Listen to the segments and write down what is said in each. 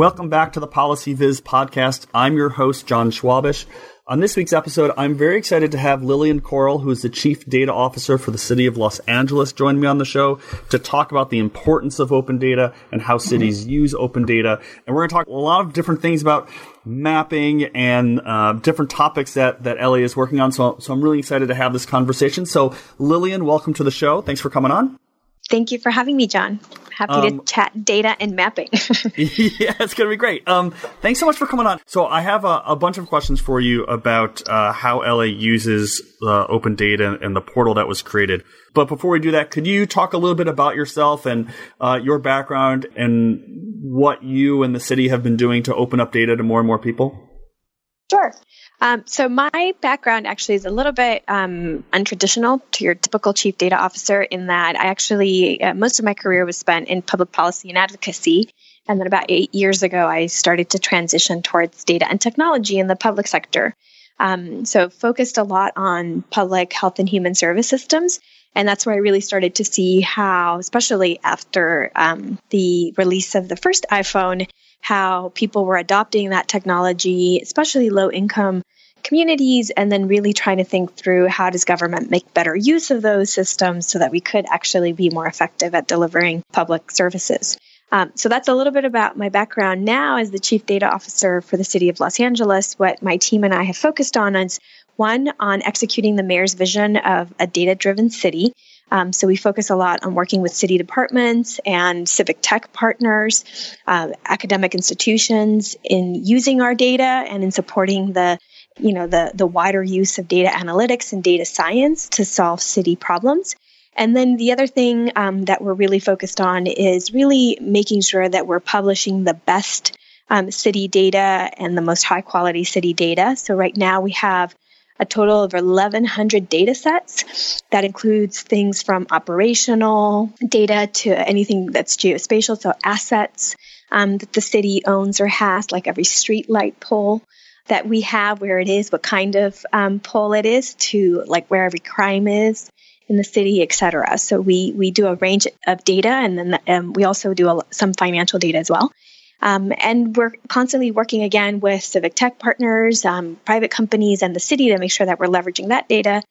Welcome back to the Policy Viz podcast. I'm your host, John Schwabish. On this week's episode, I'm very excited to have Lilian Coral, who is the Chief Data Officer for the City of Los Angeles, join me on the show to talk about the importance of open data and how cities mm-hmm. use open data. And we're going to talk a lot of different things about mapping and uh, different topics that, that LA is working on. So, so I'm really excited to have this conversation. So, Lilian, welcome to the show. Thanks for coming on. Thank you for having me, John. Happy um, to chat data and mapping. yeah, it's going to be great. Um, thanks so much for coming on. So I have a, a bunch of questions for you about uh, how LA uses uh, open data and the portal that was created. But before we do that, could you talk a little bit about yourself and uh, your background and what you and the city have been doing to open up data to more and more people? Sure. Um, so my background actually is a little bit um, untraditional to your typical chief data officer in that I actually uh, most of my career was spent in public policy and advocacy, and then about eight years ago I started to transition towards data and technology in the public sector. Um, so focused a lot on public health and human service systems. And that's where I really started to see how, especially after um, the release of the first iPhone, how people were adopting that technology, especially low income communities, and then really trying to think through how does government make better use of those systems so that we could actually be more effective at delivering public services. Um, so that's a little bit about my background now as the chief data officer for the city of Los Angeles. What my team and I have focused on is one on executing the mayor's vision of a data driven city. Um, so we focus a lot on working with city departments and civic tech partners, uh, academic institutions in using our data and in supporting the you know the the wider use of data analytics and data science to solve city problems. And then the other thing um, that we're really focused on is really making sure that we're publishing the best um, city data and the most high quality city data. So right now we have a total of 1,100 data sets. That includes things from operational data to anything that's geospatial, so assets um, that the city owns or has, like every street light pole that we have, where it is, what kind of um, pole it is, to like where every crime is in the city, et cetera. So we we do a range of data, and then um, we also do a, some financial data as well. Um, and we're constantly working again with civic tech partners, um, private companies, and the city to make sure that we're leveraging that data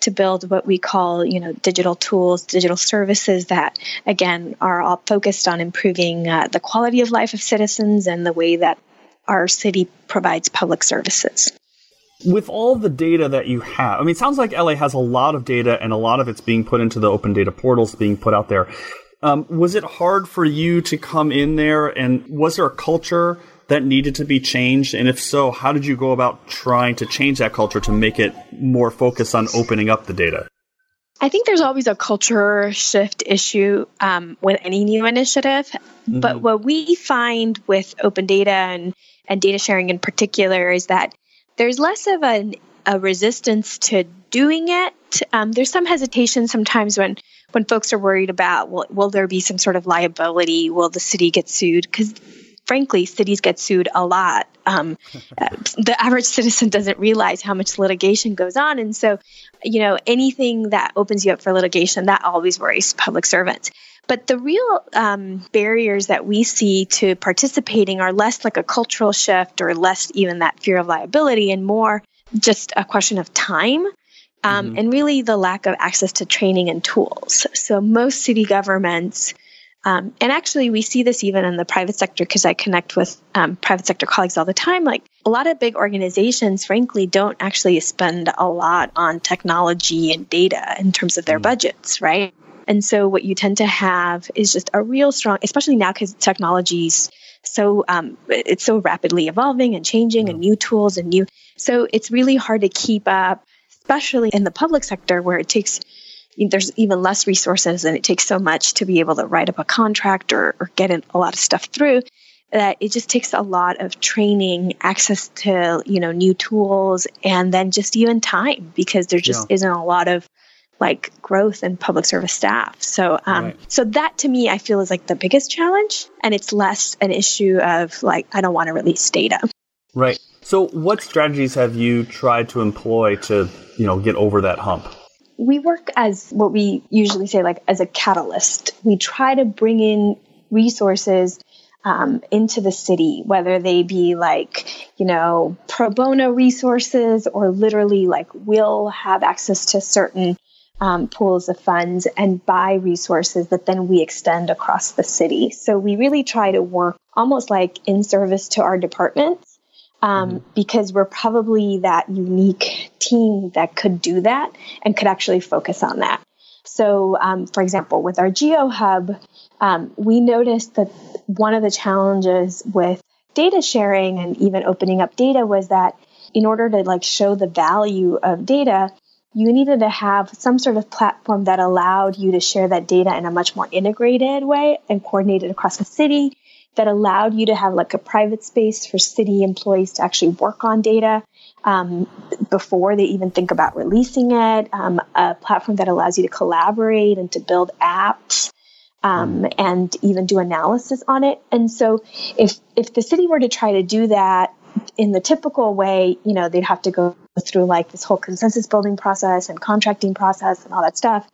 to build what we call, you know, digital tools, digital services that, again, are all focused on improving uh, the quality of life of citizens and the way that our city provides public services. With all the data that you have, I mean, it sounds like LA has a lot of data and a lot of it's being put into the open data portals being put out there. Um, was it hard for you to come in there, and was there a culture that needed to be changed? And if so, how did you go about trying to change that culture to make it more focused on opening up the data? I think there's always a culture shift issue um, with any new initiative. Mm-hmm. But what we find with open data and, and data sharing in particular is that there's less of an, a resistance to doing it. Um, there's some hesitation sometimes when when folks are worried about will, will there be some sort of liability? Will the city get sued? Because frankly, cities get sued a lot. Um, the average citizen doesn't realize how much litigation goes on. And so, you know, anything that opens you up for litigation, that always worries public servants. But the real um, barriers that we see to participating are less like a cultural shift or less even that fear of liability and more just a question of time um, mm-hmm. and really the lack of access to training and tools. So most city governments, um, and actually we see this even in the private sector because I connect with um, private sector colleagues all the time. Like a lot of big organizations, frankly, don't actually spend a lot on technology and data in terms of their mm-hmm. budgets, right? And so what you tend to have is just a real strong, especially now because technology's so um, it's so rapidly evolving and changing and new tools and new so it's really hard to keep up especially in the public sector where it takes there's even less resources and it takes so much to be able to write up a contract or, or get a lot of stuff through that it just takes a lot of training access to you know new tools and then just even time because there just yeah. isn't a lot of like growth in public service staff so um right. so that to me i feel is like the biggest challenge and it's less an issue of like i don't want to release data right so what strategies have you tried to employ to you know get over that hump? We work as what we usually say like as a catalyst. We try to bring in resources um, into the city, whether they be like, you know, pro bono resources or literally like we'll have access to certain um, pools of funds and buy resources that then we extend across the city. So we really try to work almost like in service to our departments um, mm-hmm. because we're probably that unique team that could do that and could actually focus on that. So, um, for example, with our Geo Hub, um, we noticed that one of the challenges with data sharing and even opening up data was that in order to like show the value of data, you needed to have some sort of platform that allowed you to share that data in a much more integrated way and coordinated across the city that allowed you to have like a private space for city employees to actually work on data um, before they even think about releasing it um, a platform that allows you to collaborate and to build apps um, mm. and even do analysis on it and so if if the city were to try to do that in the typical way, you know, they'd have to go through like this whole consensus building process and contracting process and all that stuff.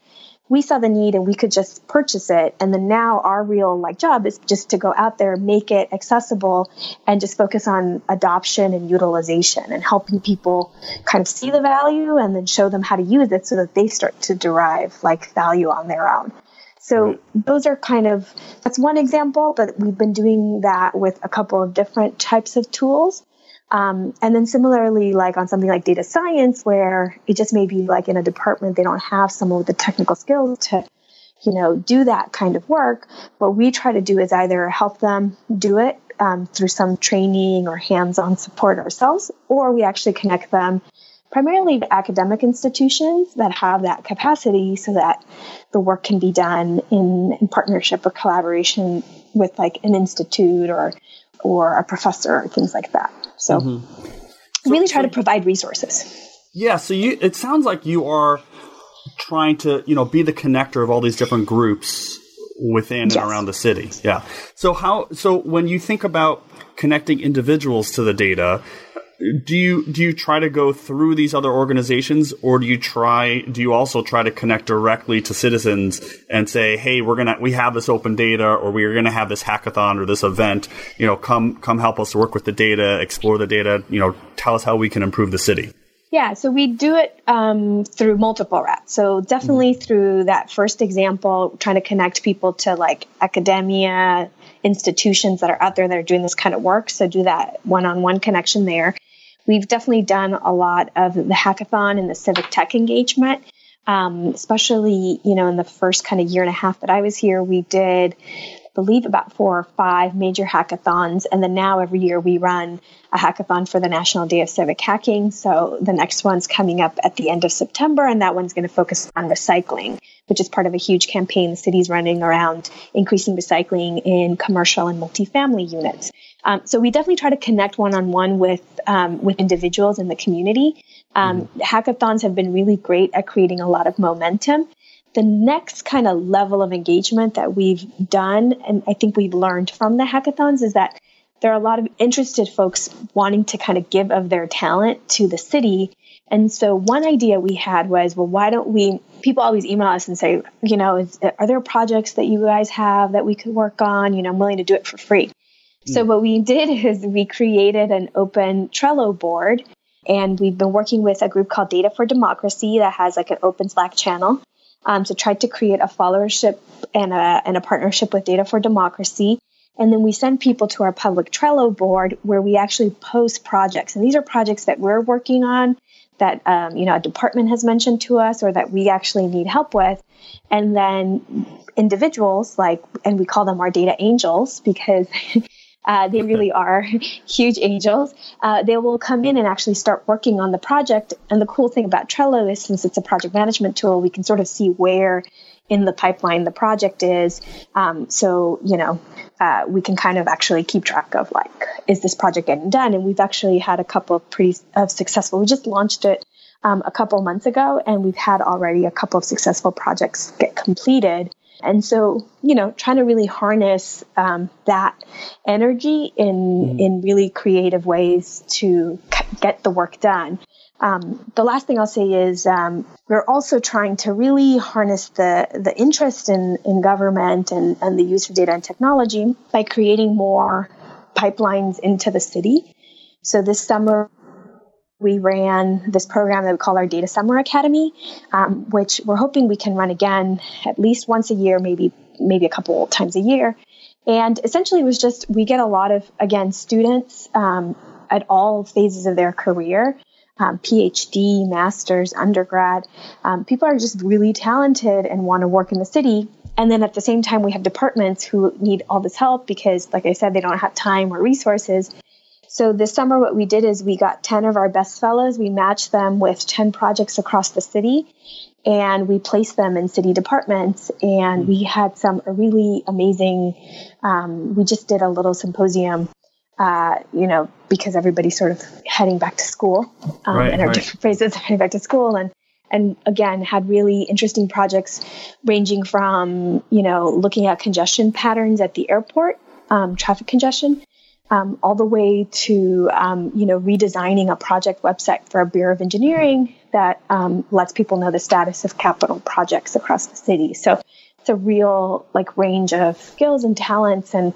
We saw the need and we could just purchase it. And then now our real like job is just to go out there, make it accessible and just focus on adoption and utilization and helping people kind of see the value and then show them how to use it so that they start to derive like value on their own. So those are kind of that's one example, but we've been doing that with a couple of different types of tools. Um, and then similarly, like on something like data science, where it just may be like in a department, they don't have someone with the technical skills to, you know, do that kind of work. What we try to do is either help them do it um, through some training or hands-on support ourselves, or we actually connect them primarily to academic institutions that have that capacity so that the work can be done in, in partnership or collaboration with like an institute or or a professor or things like that. So, mm-hmm. so really try so, to provide resources. Yeah. So you, it sounds like you are trying to, you know, be the connector of all these different groups within yes. and around the city. Yeah. So how, so when you think about connecting individuals to the data, do you do you try to go through these other organizations or do you try do you also try to connect directly to citizens and say hey we're gonna we have this open data or we are gonna have this hackathon or this event you know come come help us work with the data explore the data you know tell us how we can improve the city yeah, so we do it um, through multiple routes. So definitely mm-hmm. through that first example, trying to connect people to like academia, institutions that are out there that are doing this kind of work. So do that one-on-one connection there. We've definitely done a lot of the hackathon and the civic tech engagement. Um, especially, you know, in the first kind of year and a half that I was here, we did, believe, about four or five major hackathons. And then now every year we run a hackathon for the National Day of Civic Hacking. So the next one's coming up at the end of September, and that one's going to focus on recycling, which is part of a huge campaign the city's running around increasing recycling in commercial and multifamily units. Um, so we definitely try to connect one on one with um, with individuals in the community. Um, mm-hmm. Hackathons have been really great at creating a lot of momentum. The next kind of level of engagement that we've done, and I think we've learned from the hackathons, is that there are a lot of interested folks wanting to kind of give of their talent to the city. And so one idea we had was, well, why don't we? People always email us and say, you know, is, are there projects that you guys have that we could work on? You know, I'm willing to do it for free. Hmm. So what we did is we created an open Trello board and we've been working with a group called Data for Democracy that has like an open Slack channel. Um, to try to create a followership and a, and a partnership with Data for Democracy. And then we send people to our public Trello board where we actually post projects. And these are projects that we're working on that um, you know a department has mentioned to us or that we actually need help with. And then individuals like, and we call them our data angels because Uh, they really are huge angels. Uh, they will come in and actually start working on the project. And the cool thing about Trello is since it's a project management tool, we can sort of see where in the pipeline the project is. Um, so, you know, uh, we can kind of actually keep track of like, is this project getting done? And we've actually had a couple of pretty of successful, we just launched it um, a couple months ago, and we've had already a couple of successful projects get completed And so, you know, trying to really harness um, that energy in mm-hmm. in really creative ways to c- get the work done. Um, the last thing I'll say is um, we're also trying to really harness the, the interest in, in government and, and the use of data and technology by creating more pipelines into the city. So this summer, we ran this program that we call our Data Summer Academy, um, which we're hoping we can run again at least once a year, maybe maybe a couple times a year. And essentially, it was just we get a lot of again students um, at all phases of their career um, PhD, master's, undergrad. Um, people are just really talented and want to work in the city. And then at the same time, we have departments who need all this help because, like I said, they don't have time or resources. So this summer, what we did is we got 10 of our best fellows, we matched them with 10 projects across the city, and we placed them in city departments. And we had some really amazing, um, we just did a little symposium uh, you know, because everybody's sort of heading back to school um, right, and our right. different phases heading back to school. And, and again, had really interesting projects ranging from, you know, looking at congestion patterns at the airport, um, traffic congestion, um, all the way to, um, you know, redesigning a project website for a Bureau of Engineering that um, lets people know the status of capital projects across the city. So it's a real like range of skills and talents and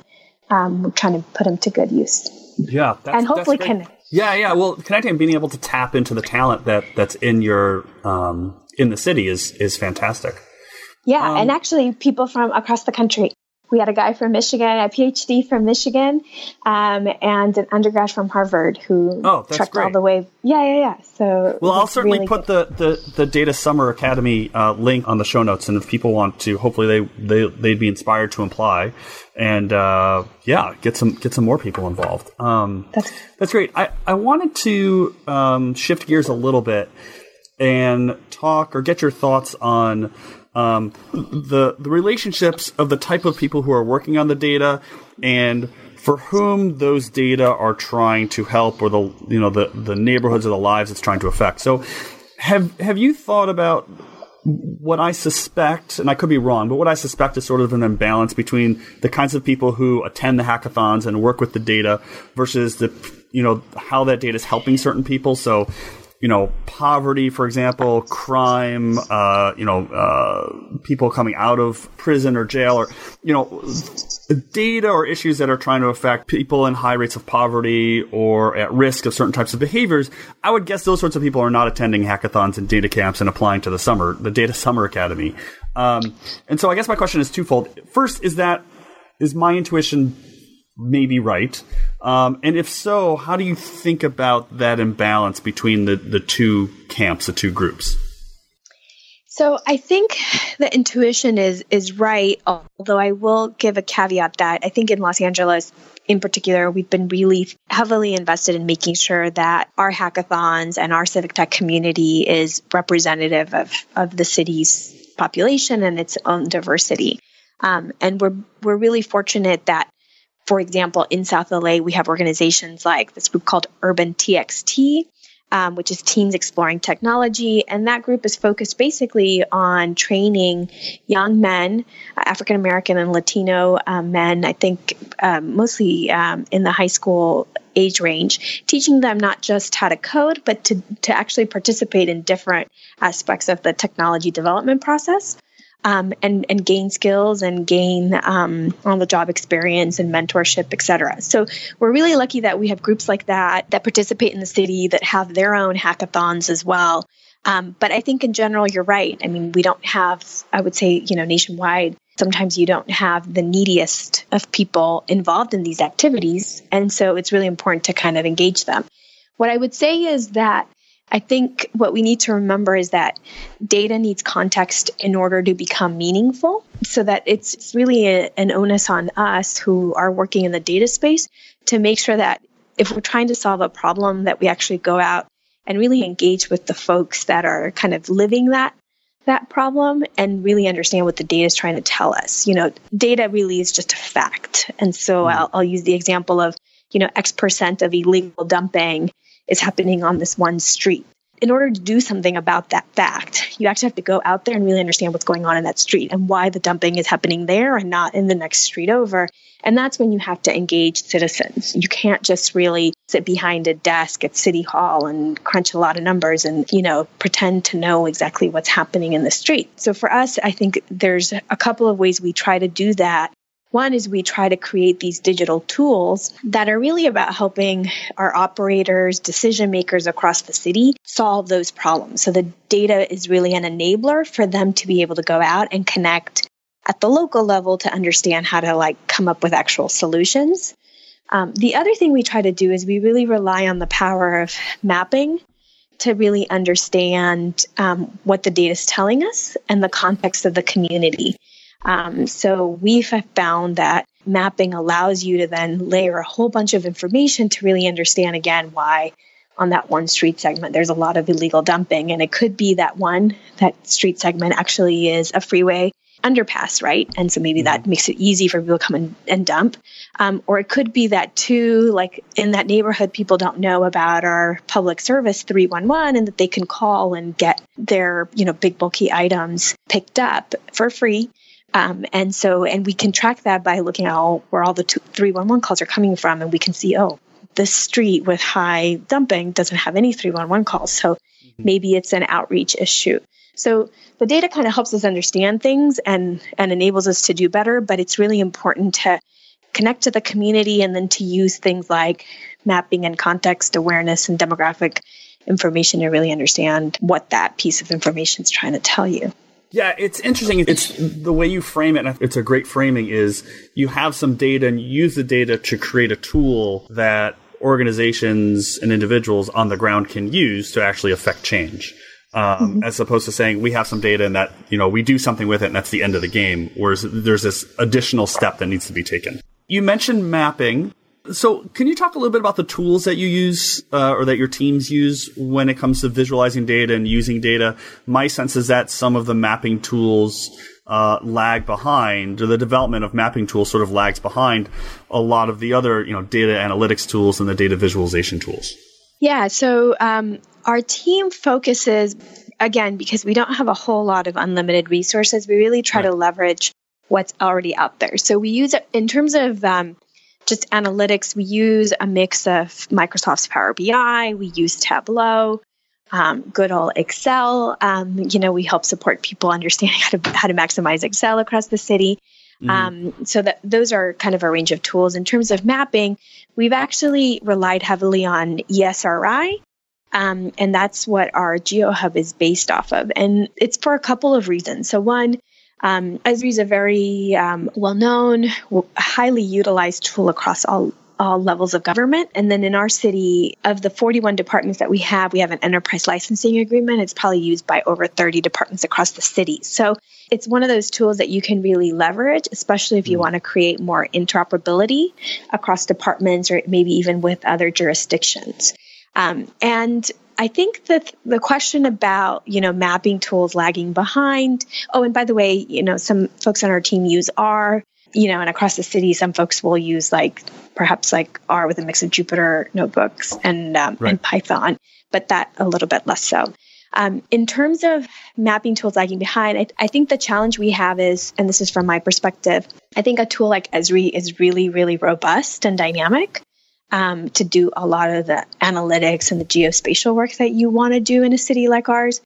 um, we're trying to put them to good use. Yeah, and hopefully connect. Yeah, yeah. Well, connecting and being able to tap into the talent that that's in your um, in the city is is fantastic. Yeah, um, and actually, people from across the country we had a guy from Michigan, a PhD from Michigan, um, and an undergrad from Harvard who oh, trekked all the way. Yeah, yeah, yeah. So well, I'll certainly really put the, the, the Data Summer Academy uh, link on the show notes, and if people want to, hopefully they they they'd be inspired to apply, and uh, yeah, get some get some more people involved. Um, that's that's great. I I wanted to um, shift gears a little bit and talk or get your thoughts on um, the the relationships of the type of people who are working on the data and for whom those data are trying to help or the you know the the neighborhoods or the lives it's trying to affect. So have have you thought about what I suspect, and I could be wrong, but what I suspect is sort of an imbalance between the kinds of people who attend the hackathons and work with the data versus the you know how that data is helping certain people. So you know, poverty, for example, crime, uh, you know, uh, people coming out of prison or jail, or you know, data or issues that are trying to affect people in high rates of poverty or at risk of certain types of behaviors. I would guess those sorts of people are not attending hackathons and data camps and applying to the summer, the Data Summer Academy. Um, and so, I guess my question is twofold. First, is that is my intuition maybe right? Um, and if so, how do you think about that imbalance between the, the two camps, the two groups? So I think the intuition is is right, although I will give a caveat that I think in Los Angeles in particular, we've been really heavily invested in making sure that our hackathons and our civic tech community is representative of, of the city's population and its own diversity. Um, and we're we're really fortunate that for example, in South LA, we have organizations like this group called Urban TXT, um, which is Teens Exploring Technology. And that group is focused basically on training young men, uh, African American and Latino um, men, I think um, mostly um, in the high school age range, teaching them not just how to code, but to, to actually participate in different aspects of the technology development process um, and and gain skills and gain um, on the job experience and mentorship, et cetera. So we're really lucky that we have groups like that that participate in the city that have their own hackathons as well. Um, but I think in general, you're right. I mean, we don't have, I would say, you know, nationwide. Sometimes you don't have the neediest of people involved in these activities. And so it's really important to kind of engage them. What I would say is that I think what we need to remember is that data needs context in order to become meaningful, so that it's, really a, an onus on us who are working in the data space to make sure that if we're trying to solve a problem, that we actually go out and really engage with the folks that are kind of living that that problem and really understand what the data is trying to tell us. You know, data really is just a fact, and so mm. I'll, I'll use the example of you know X percent of illegal dumping is happening on this one street. in order to do something about that fact, you actually have to go out there and really understand what's going on in that street and why the dumping is happening there and not in the next street over. And that's when you have to engage citizens. You can't just really sit behind a desk at City Hall and crunch a lot of numbers and, you know, pretend to know exactly what's happening in the street. So for us, I think there's a couple of ways we try to do that. One is we try to create these digital tools that are really about helping our operators, decision makers across the city solve those problems. So the data is really an enabler for them to be able to go out and connect at the local level to understand how to like come up with actual solutions. Um, the other thing we try to do is we really rely on the power of mapping to really understand um, what the data is telling us and the context of the community. Um, so we have found that mapping allows you to then layer a whole bunch of information to really understand again why on that one street segment there's a lot of illegal dumping. And it could be that one that street segment actually is a freeway underpass right? And so maybe that mm-hmm. makes it easy for people to come and, and dump. Um, or it could be that too like in that neighborhood people don't know about our public service 311 and that they can call and get their you know big bulky items picked up for free um, and so, and we can track that by looking at all, where all the 311 calls are coming from, and we can see, oh, this street with high dumping doesn't have any 311 calls. So mm-hmm. maybe it's an outreach issue. So the data kind of helps us understand things and, and enables us to do better, but it's really important to connect to the community and then to use things like mapping and context awareness and demographic information to really understand what that piece of information is trying to tell you. Yeah, it's interesting. It's the way you frame it. it's a great framing. Is you have some data and you use the data to create a tool that organizations and individuals on the ground can use to actually affect change. Um, mm-hmm. As opposed to saying we have some data and that you know we do something with it and that's the end of the game. Whereas there's this additional step that needs to be taken. You mentioned mapping. So, can you talk a little bit about the tools that you use uh, or that your teams use when it comes to visualizing data and using data? My sense is that some of the mapping tools uh, lag behind, or the development of mapping tools sort of lags behind a lot of the other, you know, data analytics tools and the data visualization tools. Yeah. So, um, our team focuses again because we don't have a whole lot of unlimited resources. We really try right. to leverage what's already out there. So we use in terms of um, just analytics, we use a mix of Microsoft's Power BI, we use Tableau, um, good old Excel. Um, you know, we help support people understanding how to how to maximize Excel across the city. Mm-hmm. Um, so that those are kind of a range of tools. In terms of mapping, we've actually relied heavily on ESRI, um, and that's what our GeoHub is based off of. And it's for a couple of reasons. So one, um, Esri is a very um, well known, highly utilized tool across all all levels of government. And then in our city, of the 41 departments that we have, we have an enterprise licensing agreement. It's probably used by over 30 departments across the city. So it's one of those tools that you can really leverage, especially if you mm. want to create more interoperability across departments or maybe even with other jurisdictions. Um, and I think that the question about, you know, mapping tools lagging behind. Oh, and by the way, you know, some folks on our team use R, you know, and across the city, some folks will use like perhaps like R with a mix of Jupyter notebooks and, um, right. and Python, but that a little bit less so. Um, in terms of mapping tools lagging behind, I, I, think the challenge we have is, and this is from my perspective, I think a tool like Esri is really, really robust and dynamic um, to do a lot of the analytics and the geospatial work that you want to do in a city like ours.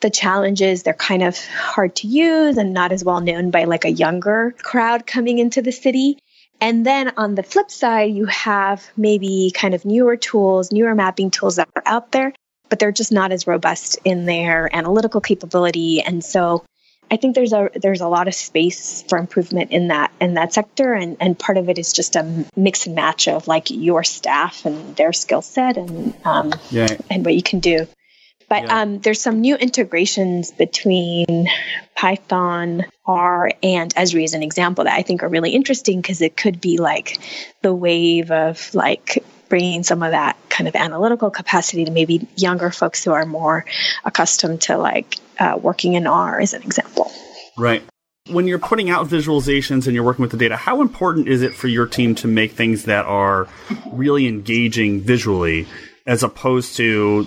The challenge is they're kind of hard to use and not as well known by like a younger crowd coming into the city. And then on the flip side, you have maybe kind of newer tools, newer mapping tools that are out there, but they're just not as robust in their analytical capability. And so I think there's a there's a lot of space for improvement in that in that sector, and and part of it is just a mix and match of like your staff and their skill set and um, yeah. and what you can do. But yeah. um, there's some new integrations between Python, R, and Esri as an example that I think are really interesting because it could be like the wave of like bringing some of that kind of analytical capacity to maybe younger folks who are more accustomed to like uh, working in R as an example. Right. When you're putting out visualizations and you're working with the data, how important is it for your team to make things that are really engaging visually as opposed to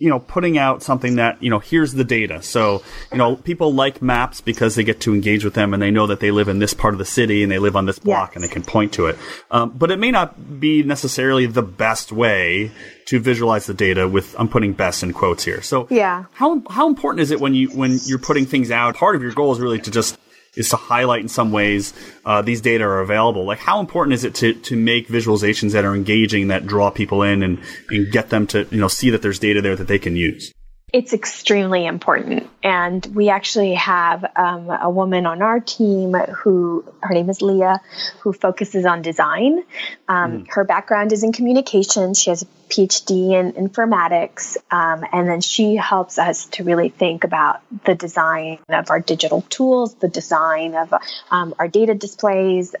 you know, putting out something that, you know, here's the data. So, you know, people like maps because they get to engage with them and they know that they live in this part of the city and they live on this block yes. and they can point to it. Um, but it may not be necessarily the best way to visualize the data with, I'm putting best in quotes here. So, yeah. How, how important is it when you, when you're putting things out? Part of your goal is really to just is to highlight in some ways uh, these data are available. Like, how important is it to, to make visualizations that are engaging, that draw people in, and, and get them to you know see that there's data there that they can use? It's extremely important. And we actually have um, a woman on our team who, her name is Leah, who focuses on design. Um, mm. Her background is in communications. She has a PhD in informatics. Um, and then she helps us to really think about the design of our digital tools, the design of um, our data displays.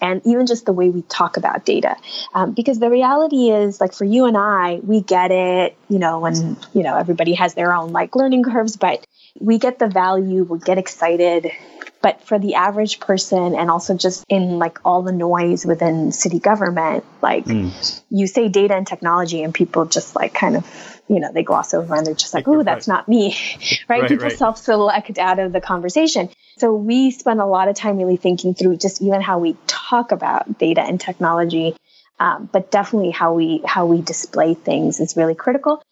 And even just the way we talk about data. Um, because the reality is, like for you and I, we get it, you know, and, you know, everybody has their own like learning curves, but we get the value, we get excited. But for the average person, and also just in like all the noise within city government, like mm. you say data and technology, and people just like kind of you know they gloss over and they're just like oh that's not me right, right people right. self-select out of the conversation so we spend a lot of time really thinking through just even how we talk about data and technology, um, but definitely how we how we display things is really critical.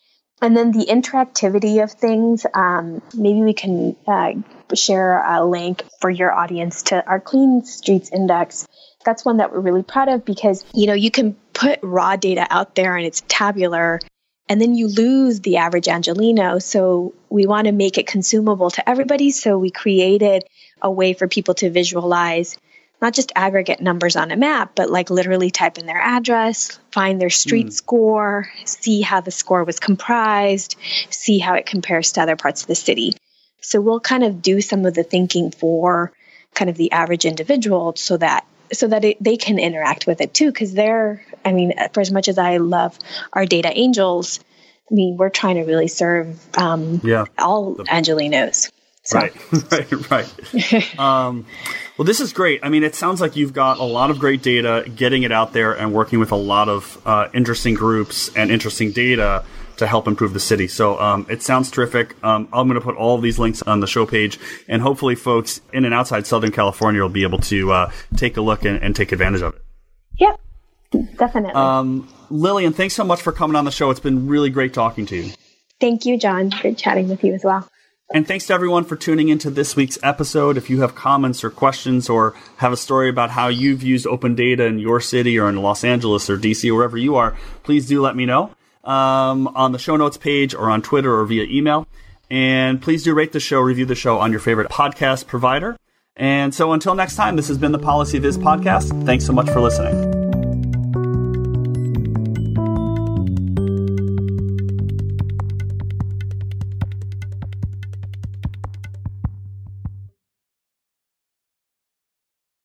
And then the interactivity of things. Um, maybe we can uh, share a link for your audience to our Clean Streets Index. That's one that we're really proud of because you know you can put raw data out there and it's tabular and then you lose the average Angeleno. So we want to make it consumable to everybody. So we created a way for people to visualize not just aggregate numbers on a map, but like literally type in their address, find their street mm. score, see how the score was comprised, see how it compares to other parts of the city. So we'll kind of do some of the thinking for kind of the average individual so that so that it, they can interact with it too because they're i mean for as much as i love our data angels i mean we're trying to really serve um, yeah. all angelenos so. Right, right, right. um, well, this is great. I mean, it sounds like you've got a lot of great data, getting it out there, and working with a lot of uh, interesting groups and interesting data to help improve the city. So um, it sounds terrific. Um, I'm going to put all of these links on the show page, and hopefully, folks in and outside Southern California will be able to uh, take a look and, and, take advantage of it. Yep, definitely. Um, Lilian, thanks so much for coming on the show. It's been really great talking to you. Thank you, John. Good chatting with you as well. And thanks to everyone for tuning into this week's episode. If you have comments or questions or have a story about how you've used open data in your city or in Los Angeles or DC wherever you are, please do let me know um, on the show notes page or on Twitter or via email. And please do rate the show, review the show on your favorite podcast provider. And so until next time, this has been the Policy Viz podcast. Thanks so much for listening.